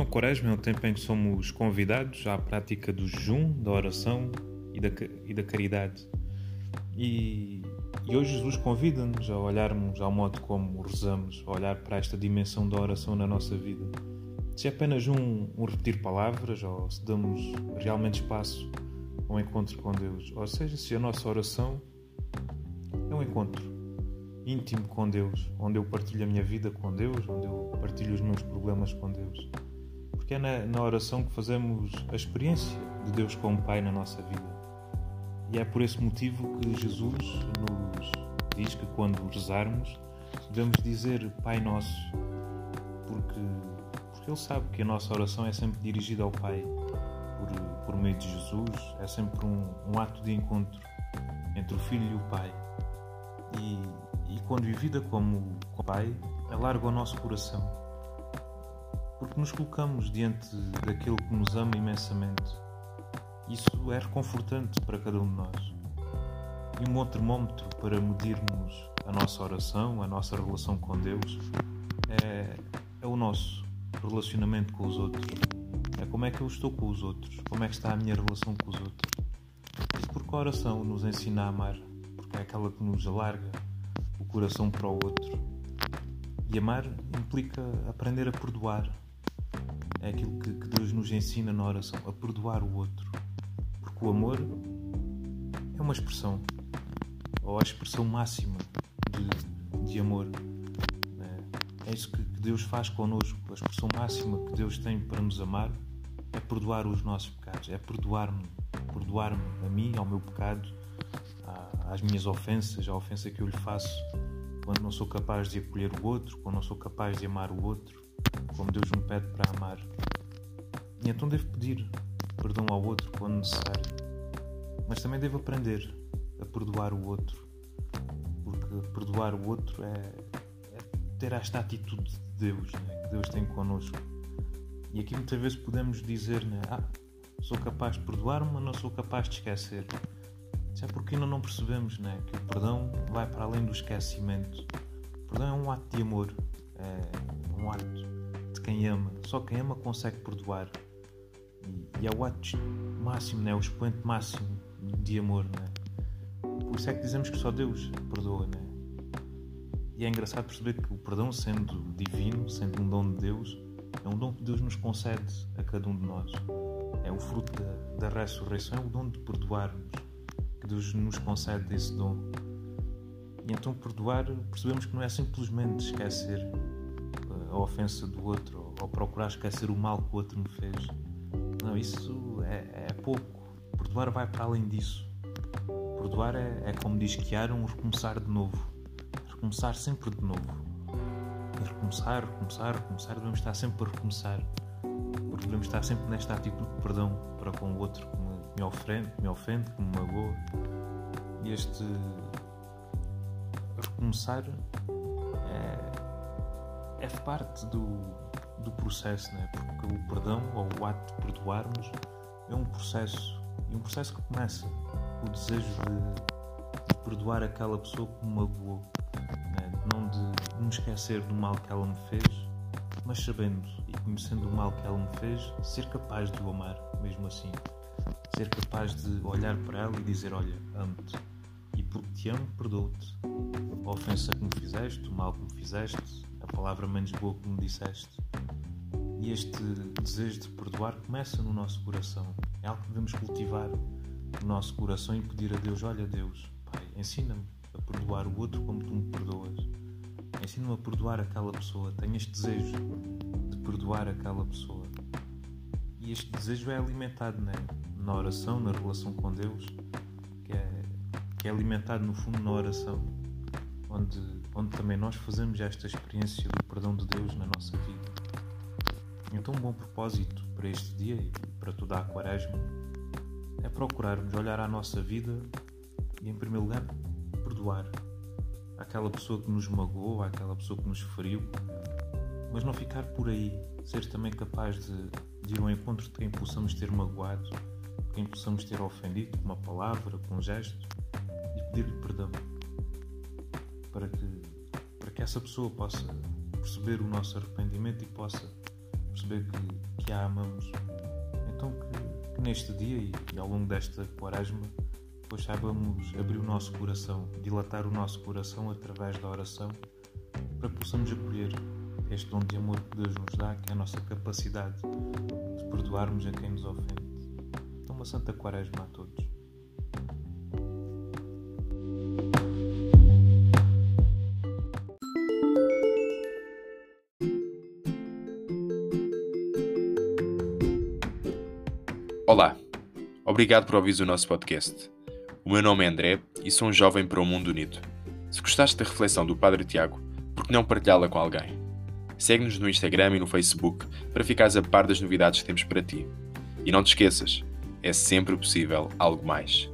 Então, a Quaresma é um tempo em que somos convidados à prática do jejum, da oração e da, e da caridade. E, e hoje Jesus convida-nos a olharmos ao modo como rezamos, a olhar para esta dimensão da oração na nossa vida. Se é apenas um, um repetir palavras ou se damos realmente espaço ao encontro com Deus, ou seja, se a nossa oração é um encontro íntimo com Deus, onde eu partilho a minha vida com Deus, onde eu partilho os meus problemas com Deus é na, na oração que fazemos a experiência de Deus como Pai na nossa vida. E é por esse motivo que Jesus nos diz que quando rezarmos devemos dizer Pai Nosso, porque, porque Ele sabe que a nossa oração é sempre dirigida ao Pai por, por meio de Jesus, é sempre um, um ato de encontro entre o Filho e o Pai. E, e quando vivida como Pai, alarga o nosso coração porque nos colocamos diante daquele que nos ama imensamente. Isso é reconfortante para cada um de nós. E um bom termómetro para medirmos a nossa oração, a nossa relação com Deus, é, é o nosso relacionamento com os outros. É como é que eu estou com os outros, como é que está a minha relação com os outros. Isso porque a oração nos ensina a amar, porque é aquela que nos alarga o coração para o outro. E amar implica aprender a perdoar, é aquilo que, que Deus nos ensina na oração, a perdoar o outro. Porque o amor é uma expressão, ou a expressão máxima de, de amor. É, é isso que, que Deus faz connosco. A expressão máxima que Deus tem para nos amar é perdoar os nossos pecados, é perdoar-me, perdoar-me a mim, ao meu pecado, às minhas ofensas, à ofensa que eu lhe faço quando não sou capaz de acolher o outro, quando não sou capaz de amar o outro como Deus me pede para amar. E então devo pedir perdão ao outro quando necessário. Mas também devo aprender a perdoar o outro. Porque perdoar o outro é, é ter esta atitude de Deus, né? que Deus tem connosco. E aqui muitas vezes podemos dizer, né? ah, sou capaz de perdoar, mas não sou capaz de esquecer. Isso é porque ainda não percebemos né? que o perdão vai para além do esquecimento. O perdão é um ato de amor, é um ato de quem ama. Só quem ama consegue perdoar. E, e é o ato máximo, né? o expoente máximo de amor. Né? Por isso é que dizemos que só Deus perdoa. Né? E é engraçado perceber que o perdão, sendo divino, sendo um dom de Deus, é um dom que Deus nos concede a cada um de nós. É o fruto da, da ressurreição, é o dom de perdoarmos, que Deus nos concede esse dom. E então perdoar, percebemos que não é simplesmente esquecer, a ofensa do outro ou procurar esquecer o mal que o outro me fez. Não, isso é, é pouco. Perdoar vai para além disso. Perdoar é, é como diz Chiara, um recomeçar de novo. Recomeçar sempre de novo. E recomeçar, recomeçar, recomeçar, devemos estar sempre a recomeçar. Porque devemos estar sempre nesta atitude de perdão para com o outro que me, me ofende, que me ofende, que me magoa. E este recomeçar é parte do, do processo, né? porque o perdão ou o ato de perdoarmos é um processo e um processo que começa com o desejo de, de perdoar aquela pessoa que me magoou, né? não de me esquecer do mal que ela me fez, mas sabendo e conhecendo o mal que ela me fez, ser capaz de o amar, mesmo assim. Ser capaz de olhar para ela e dizer: Olha, amo-te e porque te amo, perdoo-te. A ofensa que me fizeste, o mal que me fizeste, palavra menos boa que me disseste. E este desejo de perdoar começa no nosso coração. É algo que devemos cultivar no nosso coração e pedir a Deus: Olha, Deus, Pai, ensina-me a perdoar o outro como tu me perdoas. Ensina-me a perdoar aquela pessoa. Tenho este desejo de perdoar aquela pessoa. E este desejo é alimentado né? na oração, na relação com Deus, que é, que é alimentado no fundo na oração, onde onde também nós fazemos esta experiência do perdão de Deus na nossa vida. Então, um bom propósito para este dia e para toda a Quaresma é procurarmos olhar à nossa vida e, em primeiro lugar, perdoar aquela pessoa que nos magoou, aquela pessoa que nos feriu, mas não ficar por aí, ser também capaz de, de ir ao encontro de quem possamos ter magoado, quem possamos ter ofendido com uma palavra, com um gesto e pedir-lhe perdão para que, para que essa pessoa possa perceber o nosso arrependimento e possa perceber que que a amamos. Então que, que neste dia e, e ao longo desta quaresma pois saibamos abrir o nosso coração, dilatar o nosso coração através da oração, para que possamos acolher este dom de amor que Deus nos dá, que é a nossa capacidade de perdoarmos a quem nos ofende. Então, uma Santa Quaresma a todos. Olá, obrigado por ouvir o nosso podcast. O meu nome é André e sou um jovem para o mundo unido. Se gostaste da reflexão do Padre Tiago, por que não partilhá-la com alguém? Segue-nos no Instagram e no Facebook para ficares a par das novidades que temos para ti. E não te esqueças, é sempre possível algo mais.